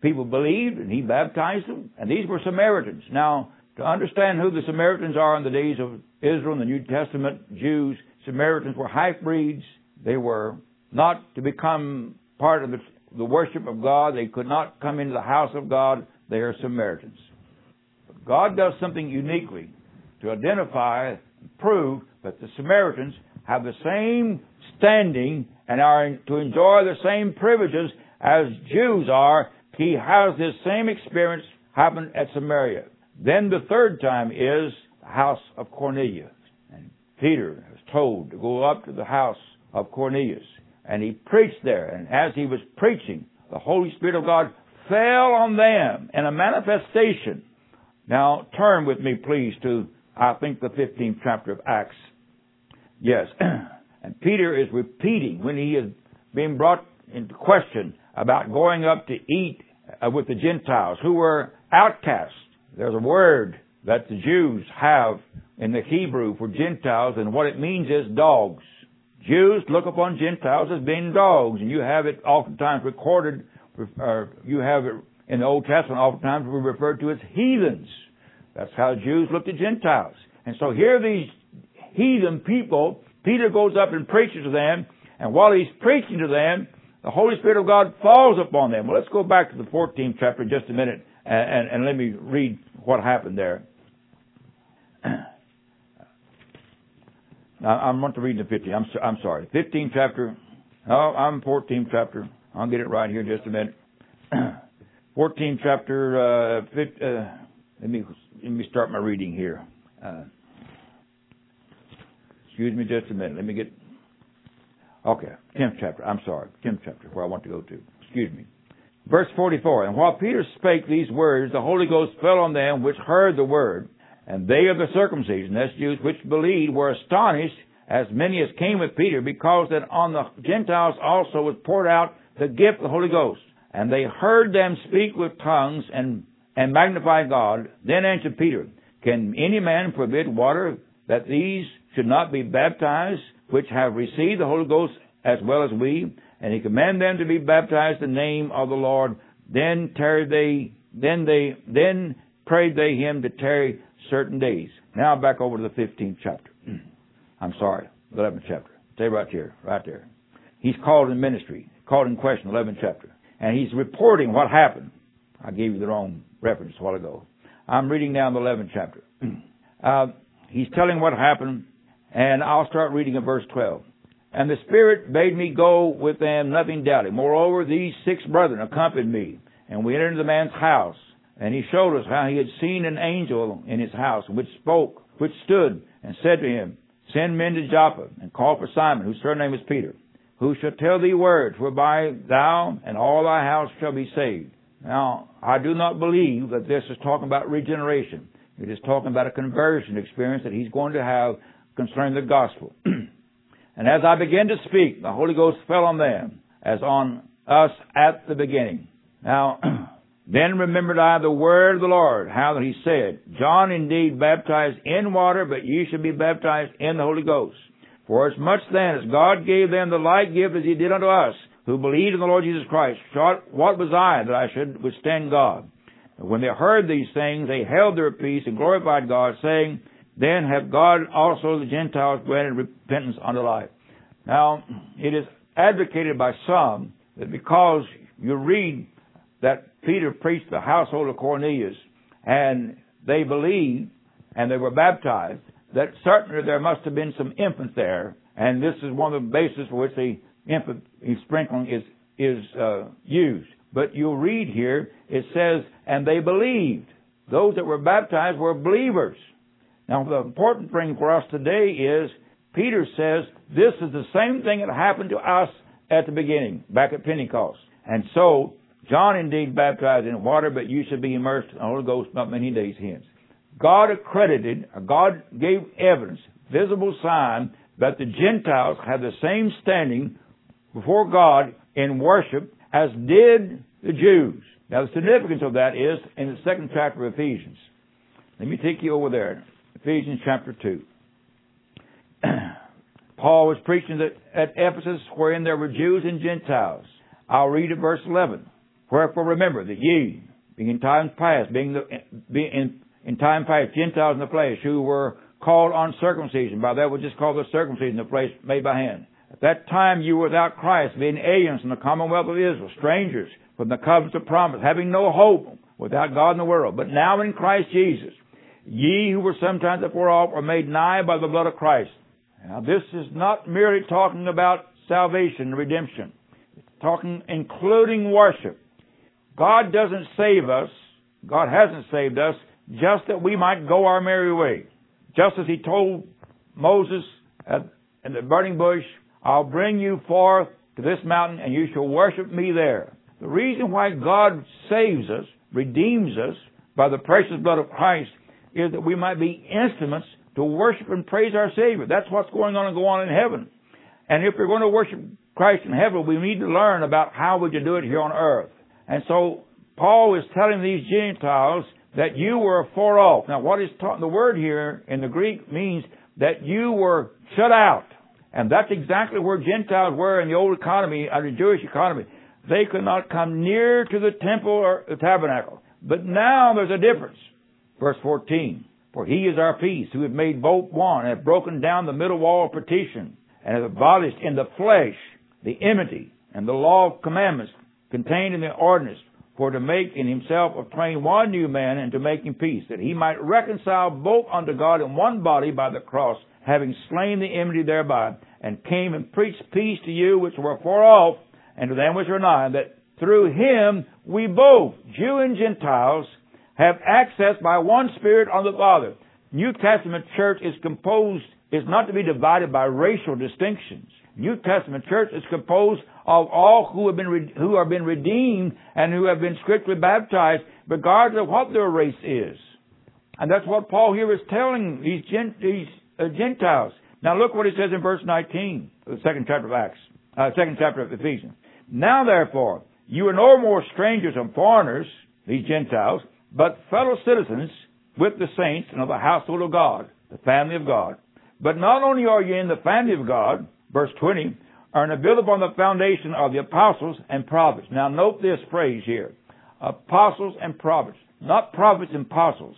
people believed, and he baptized them, and these were Samaritans. Now, to understand who the Samaritans are in the days of Israel in the New Testament, Jews, Samaritans were half breeds. They were not to become part of the, the worship of God. They could not come into the house of God. They are Samaritans. But God does something uniquely to identify and prove that the Samaritans have the same standing and are to enjoy the same privileges as Jews are. He has this same experience happen at Samaria. Then the third time is the house of Cornelius. And Peter was told to go up to the house of Cornelius. And he preached there. And as he was preaching, the Holy Spirit of God fell on them in a manifestation. Now turn with me please to, I think, the 15th chapter of Acts. Yes. [CLEARS THROAT] and Peter is repeating when he is being brought into question about going up to eat uh, with the Gentiles who were outcasts. There's a word that the Jews have in the Hebrew for Gentiles, and what it means is dogs. Jews look upon Gentiles as being dogs, and you have it oftentimes recorded, or you have it in the Old Testament oftentimes we referred to as heathens. That's how Jews looked at Gentiles. And so here these heathen people, Peter goes up and preaches to them, and while he's preaching to them, the Holy Spirit of God falls upon them. Well, let's go back to the 14th chapter in just a minute and, and, and let me read what happened there. [CLEARS THROAT] I, I going to read the 15. I'm, I'm sorry. 15th chapter. Oh, I'm 14th chapter. I'll get it right here in just a minute. [CLEARS THROAT] 14th chapter. Uh, 15, uh, let me let me start my reading here. Uh, excuse me just a minute. Let me get. Okay, 10th chapter. I'm sorry. 10th chapter, where I want to go to. Excuse me. Verse 44, And while Peter spake these words, the Holy Ghost fell on them which heard the word. And they of the circumcision, that's Jews, which believed, were astonished, as many as came with Peter, because that on the Gentiles also was poured out the gift of the Holy Ghost. And they heard them speak with tongues and, and magnify God. Then answered Peter, Can any man forbid water that these should not be baptized, which have received the Holy Ghost as well as we? And he commanded them to be baptized in the name of the Lord. Then tarried they, then they, then prayed they him to tarry certain days. Now back over to the 15th chapter. [CLEARS THROAT] I'm sorry, 11th chapter. Stay right here, right there. He's called in ministry, called in question, 11th chapter. And he's reporting what happened. I gave you the wrong reference a while ago. I'm reading now the 11th chapter. [CLEARS THROAT] Uh, he's telling what happened, and I'll start reading in verse 12. And the Spirit bade me go with them, nothing doubting. Moreover, these six brethren accompanied me, and we entered into the man's house. And he showed us how he had seen an angel in his house, which spoke, which stood, and said to him, Send men to Joppa, and call for Simon, whose surname is Peter, who shall tell thee words whereby thou and all thy house shall be saved. Now, I do not believe that this is talking about regeneration. It is talking about a conversion experience that he's going to have concerning the gospel. [CLEARS THROAT] And as I began to speak, the Holy Ghost fell on them as on us at the beginning. Now, [CLEARS THROAT] then remembered I the word of the Lord, how that he said, John indeed baptized in water, but ye shall be baptized in the Holy Ghost. For as much then as God gave them the like gift as he did unto us, who believed in the Lord Jesus Christ, what was I that I should withstand God? When they heard these things, they held their peace and glorified God, saying, then have God also the Gentiles granted repentance unto life. Now, it is advocated by some that because you read that Peter preached the household of Cornelius and they believed and they were baptized, that certainly there must have been some infants there, and this is one of the bases for which the infant sprinkling is is uh, used. But you'll read here, it says, and they believed. Those that were baptized were believers. Now, the important thing for us today is Peter says this is the same thing that happened to us at the beginning, back at Pentecost. And so, John indeed baptized in water, but you should be immersed in the Holy Ghost not many days hence. God accredited, God gave evidence, visible sign, that the Gentiles have the same standing before God in worship as did the Jews. Now, the significance of that is in the second chapter of Ephesians. Let me take you over there. Ephesians chapter 2. [CLEARS THROAT] Paul was preaching at Ephesus wherein there were Jews and Gentiles. I'll read at verse 11. Wherefore remember that ye, being in times past, being, the, being in, in time past Gentiles in the flesh, who were called on circumcision, by that which is called the circumcision, the place made by hand. At that time you were without Christ, being aliens from the commonwealth of Israel, strangers from the covenants of promise, having no hope, without God in the world. But now in Christ Jesus, ye who were sometimes afar off are made nigh by the blood of Christ. Now this is not merely talking about salvation redemption. It's talking including worship. God doesn't save us, God hasn't saved us, just that we might go our merry way. Just as he told Moses at, in the burning bush, I'll bring you forth to this mountain and you shall worship me there. The reason why God saves us, redeems us by the precious blood of Christ is that we might be instruments to worship and praise our Savior. That's what's going on and go on in heaven. And if we're going to worship Christ in heaven, we need to learn about how we can do it here on earth. And so Paul is telling these Gentiles that you were far off. Now what is taught, the word here in the Greek means that you were shut out. And that's exactly where Gentiles were in the old economy, uh, the Jewish economy. They could not come near to the temple or the tabernacle. But now there's a difference. Verse 14. For he is our peace, who hath made both one, and hath broken down the middle wall of partition, and hath abolished in the flesh the enmity and the law of commandments contained in the ordinance, for to make in himself of twain one new man, and to make him peace, that he might reconcile both unto God in one body by the cross, having slain the enmity thereby, and came and preached peace to you which were far off, and to them which are nigh, that through him we both, Jew and Gentiles, have access by one Spirit on the Father. New Testament church is composed, is not to be divided by racial distinctions. New Testament church is composed of all who have been, who have been redeemed and who have been scripturally baptized, regardless of what their race is. And that's what Paul here is telling these, these uh, Gentiles. Now look what he says in verse 19, the second chapter of Acts, uh, second chapter of Ephesians. Now therefore, you are no more strangers and foreigners, these Gentiles, but fellow citizens with the saints and of the household of God, the family of God. But not only are you in the family of God, verse 20, are built upon the foundation of the apostles and prophets. Now note this phrase here. Apostles and prophets. Not prophets and apostles.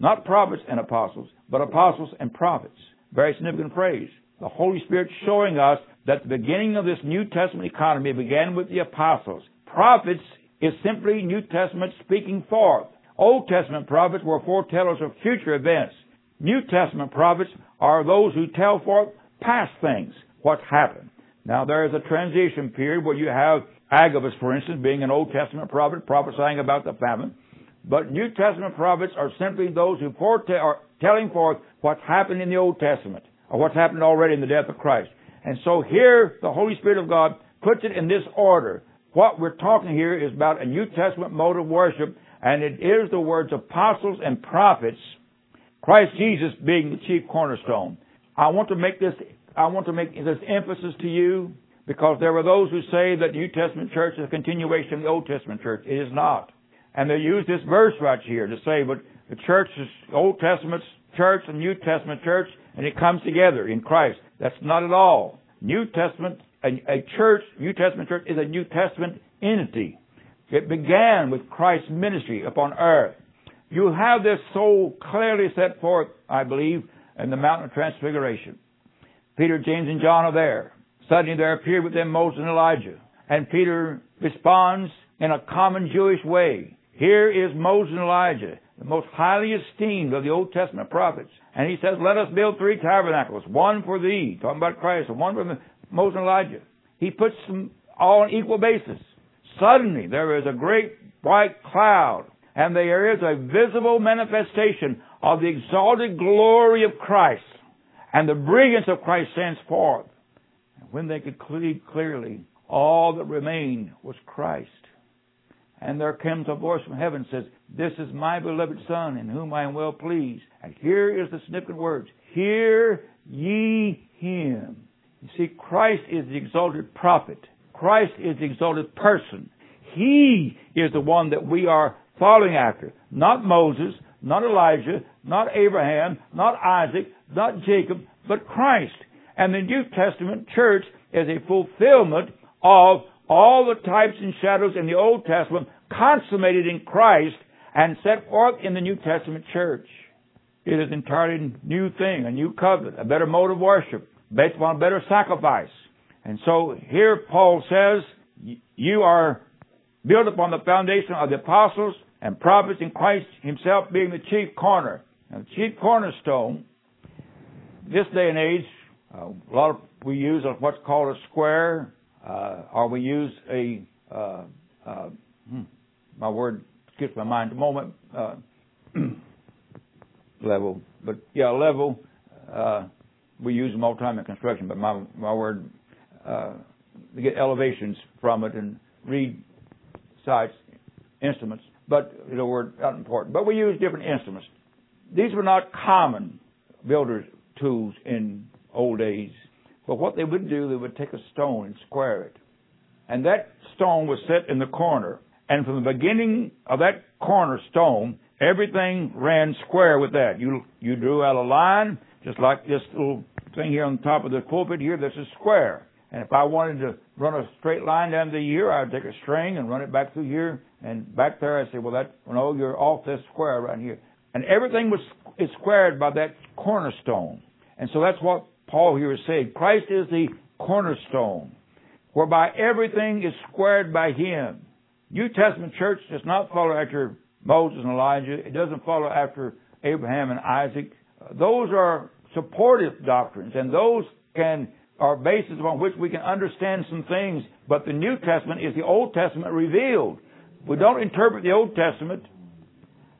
Not prophets and apostles, but apostles and prophets. Very significant phrase. The Holy Spirit showing us that the beginning of this New Testament economy began with the apostles. Prophets is simply New Testament speaking forth. Old Testament prophets were foretellers of future events. New Testament prophets are those who tell forth past things, what's happened. Now there is a transition period where you have Agabus, for instance, being an Old Testament prophet, prophesying about the famine. But New Testament prophets are simply those who foretell, are telling forth what's happened in the Old Testament, or what's happened already in the death of Christ. And so here, the Holy Spirit of God puts it in this order. What we're talking here is about a New Testament mode of worship and it is the words apostles and prophets, Christ Jesus being the chief cornerstone. I want to make this, I want to make this emphasis to you because there are those who say that the New Testament church is a continuation of the Old Testament church. It is not. And they use this verse right here to say, but the church is Old Testament church and New Testament church, and it comes together in Christ. That's not at all. New Testament, a, a church, New Testament church is a New Testament entity. It began with Christ's ministry upon earth. You have this so clearly set forth, I believe, in the Mountain of Transfiguration. Peter, James, and John are there. Suddenly there appeared with them Moses and Elijah. And Peter responds in a common Jewish way. Here is Moses and Elijah, the most highly esteemed of the Old Testament prophets. And he says, let us build three tabernacles, one for thee, talking about Christ, and one for Moses and Elijah. He puts them all on equal basis. Suddenly there is a great white cloud, and there is a visible manifestation of the exalted glory of Christ, and the brilliance of Christ stands forth. And when they could see clearly, all that remained was Christ. And there comes a voice from heaven says, This is my beloved Son, in whom I am well pleased. And here is the significant words. Hear ye him. You see, Christ is the exalted prophet. Christ is the exalted person. He is the one that we are following after. Not Moses, not Elijah, not Abraham, not Isaac, not Jacob, but Christ. And the New Testament church is a fulfillment of all the types and shadows in the Old Testament consummated in Christ and set forth in the New Testament church. It is entirely a new thing, a new covenant, a better mode of worship, based upon a better sacrifice. And so here Paul says, you are built upon the foundation of the apostles and prophets in Christ himself being the chief corner. Now, the chief cornerstone, this day and age, uh, a lot of, we use what's called a square, uh, or we use a, uh, uh hmm, my word skips my mind at the moment, uh, [CLEARS THROAT] level, but yeah, level, uh, we use them all the time in construction, but my, my word, we get elevations from it and read sights, instruments, but you know, we're not important. But we use different instruments. These were not common builders' tools in old days. But what they would do, they would take a stone and square it. And that stone was set in the corner. And from the beginning of that corner stone, everything ran square with that. You, you drew out a line, just like this little thing here on top of the pulpit here, this is square. And if I wanted to run a straight line down the year, I'd take a string and run it back through here and back there. I say, well, that no, you're off this square right here. And everything was is squared by that cornerstone. And so that's what Paul here is saying. Christ is the cornerstone, whereby everything is squared by Him. New Testament church does not follow after Moses and Elijah. It doesn't follow after Abraham and Isaac. Those are supportive doctrines, and those can are basis upon which we can understand some things, but the New Testament is the Old Testament revealed. We don't interpret the Old Testament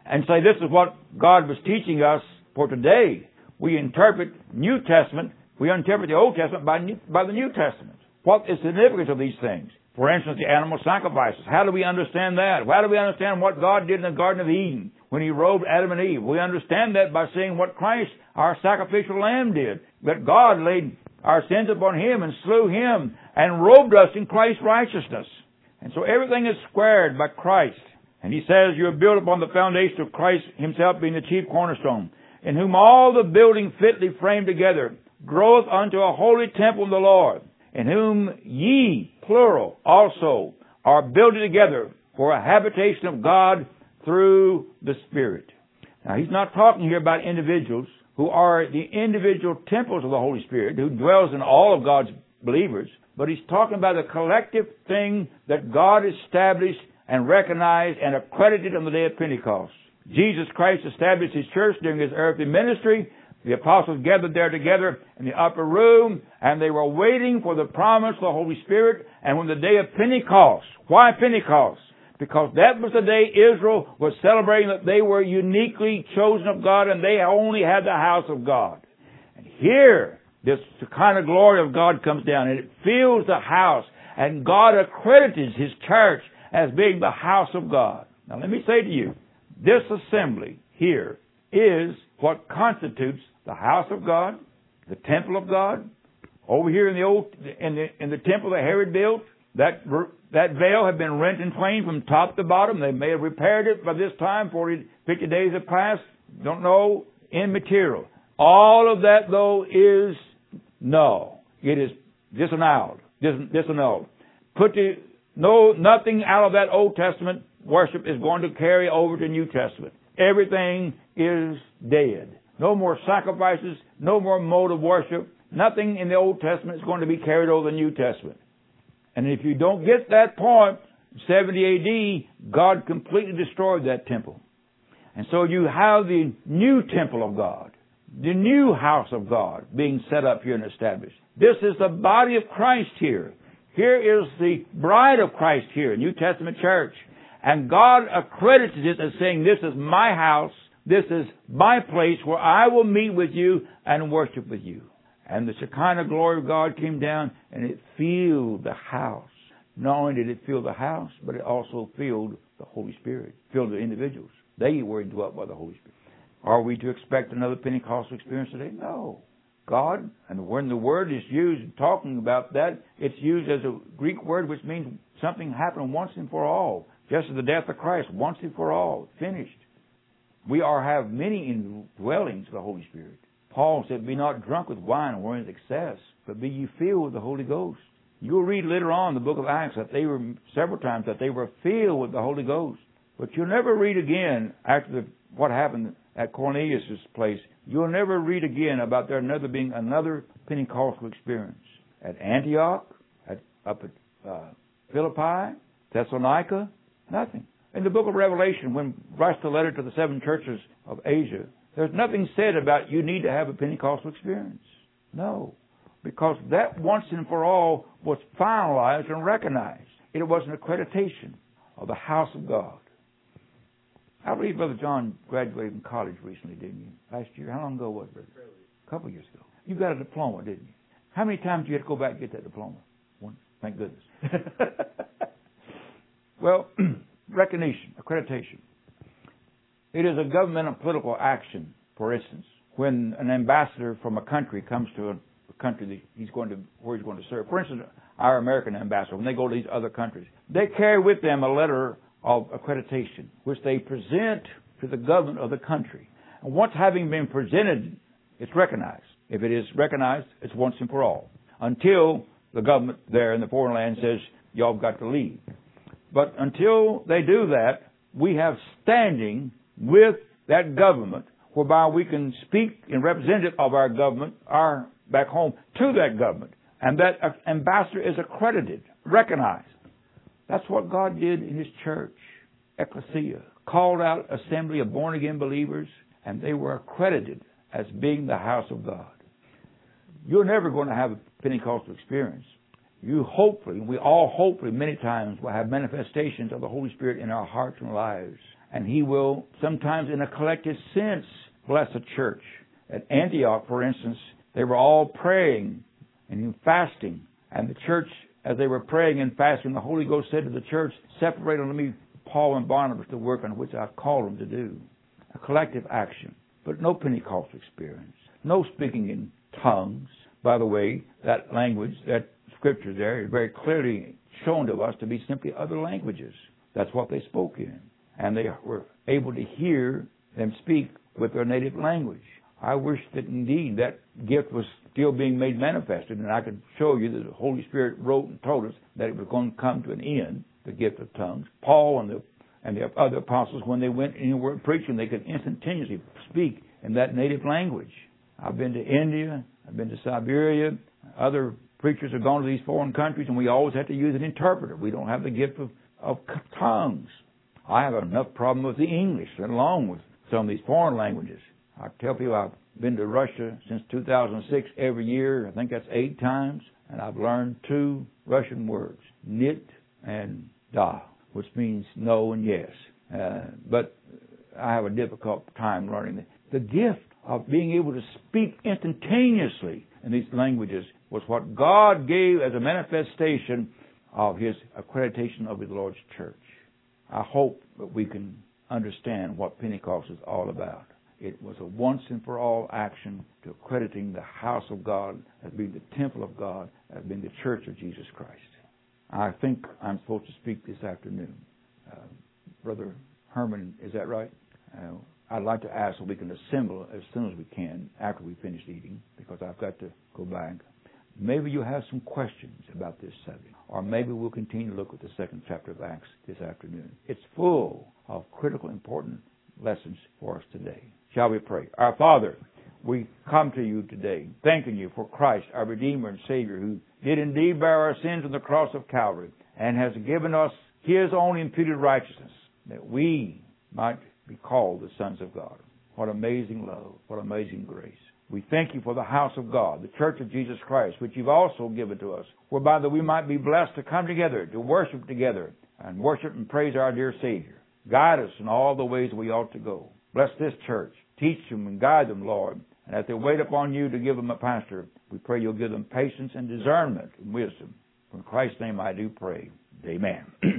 and say this is what God was teaching us for today. We interpret New Testament, we interpret the Old Testament by, by the New Testament. What is the significance of these things? For instance, the animal sacrifices. How do we understand that? How do we understand what God did in the Garden of Eden when He robed Adam and Eve? We understand that by seeing what Christ, our sacrificial lamb, did. That God laid our sins upon him and slew him and robed us in Christ's righteousness. And so everything is squared by Christ. And he says you are built upon the foundation of Christ himself being the chief cornerstone, in whom all the building fitly framed together groweth unto a holy temple in the Lord, in whom ye, plural, also are built together for a habitation of God through the Spirit. Now he's not talking here about individuals who are the individual temples of the Holy Spirit, who dwells in all of God's believers, but he's talking about the collective thing that God established and recognized and accredited on the day of Pentecost. Jesus Christ established his church during his earthly ministry. The apostles gathered there together in the upper room and they were waiting for the promise of the Holy Spirit. And when the day of Pentecost, why Pentecost? Because that was the day Israel was celebrating that they were uniquely chosen of God and they only had the house of God. And here, this kind of glory of God comes down and it fills the house and God accredits His church as being the house of God. Now let me say to you, this assembly here is what constitutes the house of God, the temple of God. Over here in the old, in the, in the temple that Herod built, that that veil had been rent in twain from top to bottom. They may have repaired it by this time. 40, 50 days have passed. Don't know. Immaterial. All of that, though, is null. It is disannulled. Dis- disannulled. Put to, no, nothing out of that Old Testament worship is going to carry over to New Testament. Everything is dead. No more sacrifices, no more mode of worship. Nothing in the Old Testament is going to be carried over the New Testament. And if you don't get that point, 70 AD, God completely destroyed that temple. And so you have the new temple of God, the new house of God being set up here and established. This is the body of Christ here. Here is the bride of Christ here, New Testament church. And God accredits it as saying, this is my house, this is my place where I will meet with you and worship with you. And the Shekinah glory of God came down and it filled the house. Not only did it fill the house, but it also filled the Holy Spirit, filled the individuals. They were indwelt by the Holy Spirit. Are we to expect another Pentecostal experience today? No. God, and when the word is used talking about that, it's used as a Greek word which means something happened once and for all. Just as the death of Christ, once and for all, finished. We are have many indwellings of the Holy Spirit. Paul said, Be not drunk with wine wherein is excess, but be ye filled with the Holy Ghost. You'll read later on in the book of Acts that they were several times that they were filled with the Holy Ghost. But you'll never read again after the, what happened at Cornelius' place. You'll never read again about there never being another Pentecostal experience. At Antioch, at, up at uh, Philippi, Thessalonica, nothing. In the book of Revelation, when writes the letter to the seven churches of Asia, there's nothing said about you need to have a Pentecostal experience. No. Because that once and for all was finalized and recognized. It was an accreditation of the house of God. I believe Brother John graduated from college recently, didn't you? Last year? How long ago was it, brother? A couple of years ago. You got a diploma, didn't you? How many times did you have to go back and get that diploma? One. Thank goodness. [LAUGHS] well, [CLEARS THROAT] recognition, accreditation. It is a governmental political action, for instance, when an ambassador from a country comes to a country that he's going to where he's going to serve. For instance, our American ambassador, when they go to these other countries, they carry with them a letter of accreditation, which they present to the government of the country. And once having been presented, it's recognized. If it is recognized, it's once and for all. Until the government there in the foreign land says, y'all got to leave. But until they do that, we have standing with that government whereby we can speak in representative of our government, our back home, to that government. And that ambassador is accredited, recognized. That's what God did in His church, ecclesia, called out assembly of born again believers, and they were accredited as being the house of God. You're never going to have a Pentecostal experience. You hopefully, we all hopefully many times will have manifestations of the Holy Spirit in our hearts and lives and he will sometimes in a collective sense bless a church. At Antioch, for instance, they were all praying and fasting, and the church, as they were praying and fasting, the Holy Ghost said to the church, Separate unto me Paul and Barnabas to work on which I've called them to do. A collective action, but no Pentecostal experience. No speaking in tongues. By the way, that language, that scripture there is very clearly shown to us to be simply other languages. That's what they spoke in and they were able to hear them speak with their native language. I wish that indeed that gift was still being made manifested, and I could show you that the Holy Spirit wrote and told us that it was going to come to an end, the gift of tongues. Paul and the and the other apostles, when they went anywhere preaching, they could instantaneously speak in that native language. I've been to India, I've been to Siberia, other preachers have gone to these foreign countries, and we always have to use an interpreter. We don't have the gift of, of tongues. I have enough problem with the English, along with some of these foreign languages. I tell people I've been to Russia since 2006 every year. I think that's eight times, and I've learned two Russian words, nit and da, which means no and yes. Uh, but I have a difficult time learning. The gift of being able to speak instantaneously in these languages was what God gave as a manifestation of His accreditation of His Lord's church. I hope that we can understand what Pentecost is all about. It was a once and for all action to accrediting the house of God as being the temple of God, as being the church of Jesus Christ. I think I'm supposed to speak this afternoon. Uh, Brother Herman, is that right? Uh, I'd like to ask so we can assemble as soon as we can after we finish eating because I've got to go back. Maybe you have some questions about this subject. Or maybe we'll continue to look at the second chapter of Acts this afternoon. It's full of critical, important lessons for us today. Shall we pray? Our Father, we come to you today, thanking you for Christ, our Redeemer and Savior, who did indeed bear our sins on the cross of Calvary and has given us his own imputed righteousness that we might be called the sons of God. What amazing love, what amazing grace. We thank you for the house of God, the church of Jesus Christ, which you've also given to us, whereby that we might be blessed to come together, to worship together, and worship and praise our dear Savior. Guide us in all the ways we ought to go. Bless this church. Teach them and guide them, Lord. And as they wait upon you to give them a pastor, we pray you'll give them patience and discernment and wisdom. In Christ's name I do pray. Amen. [CLEARS THROAT]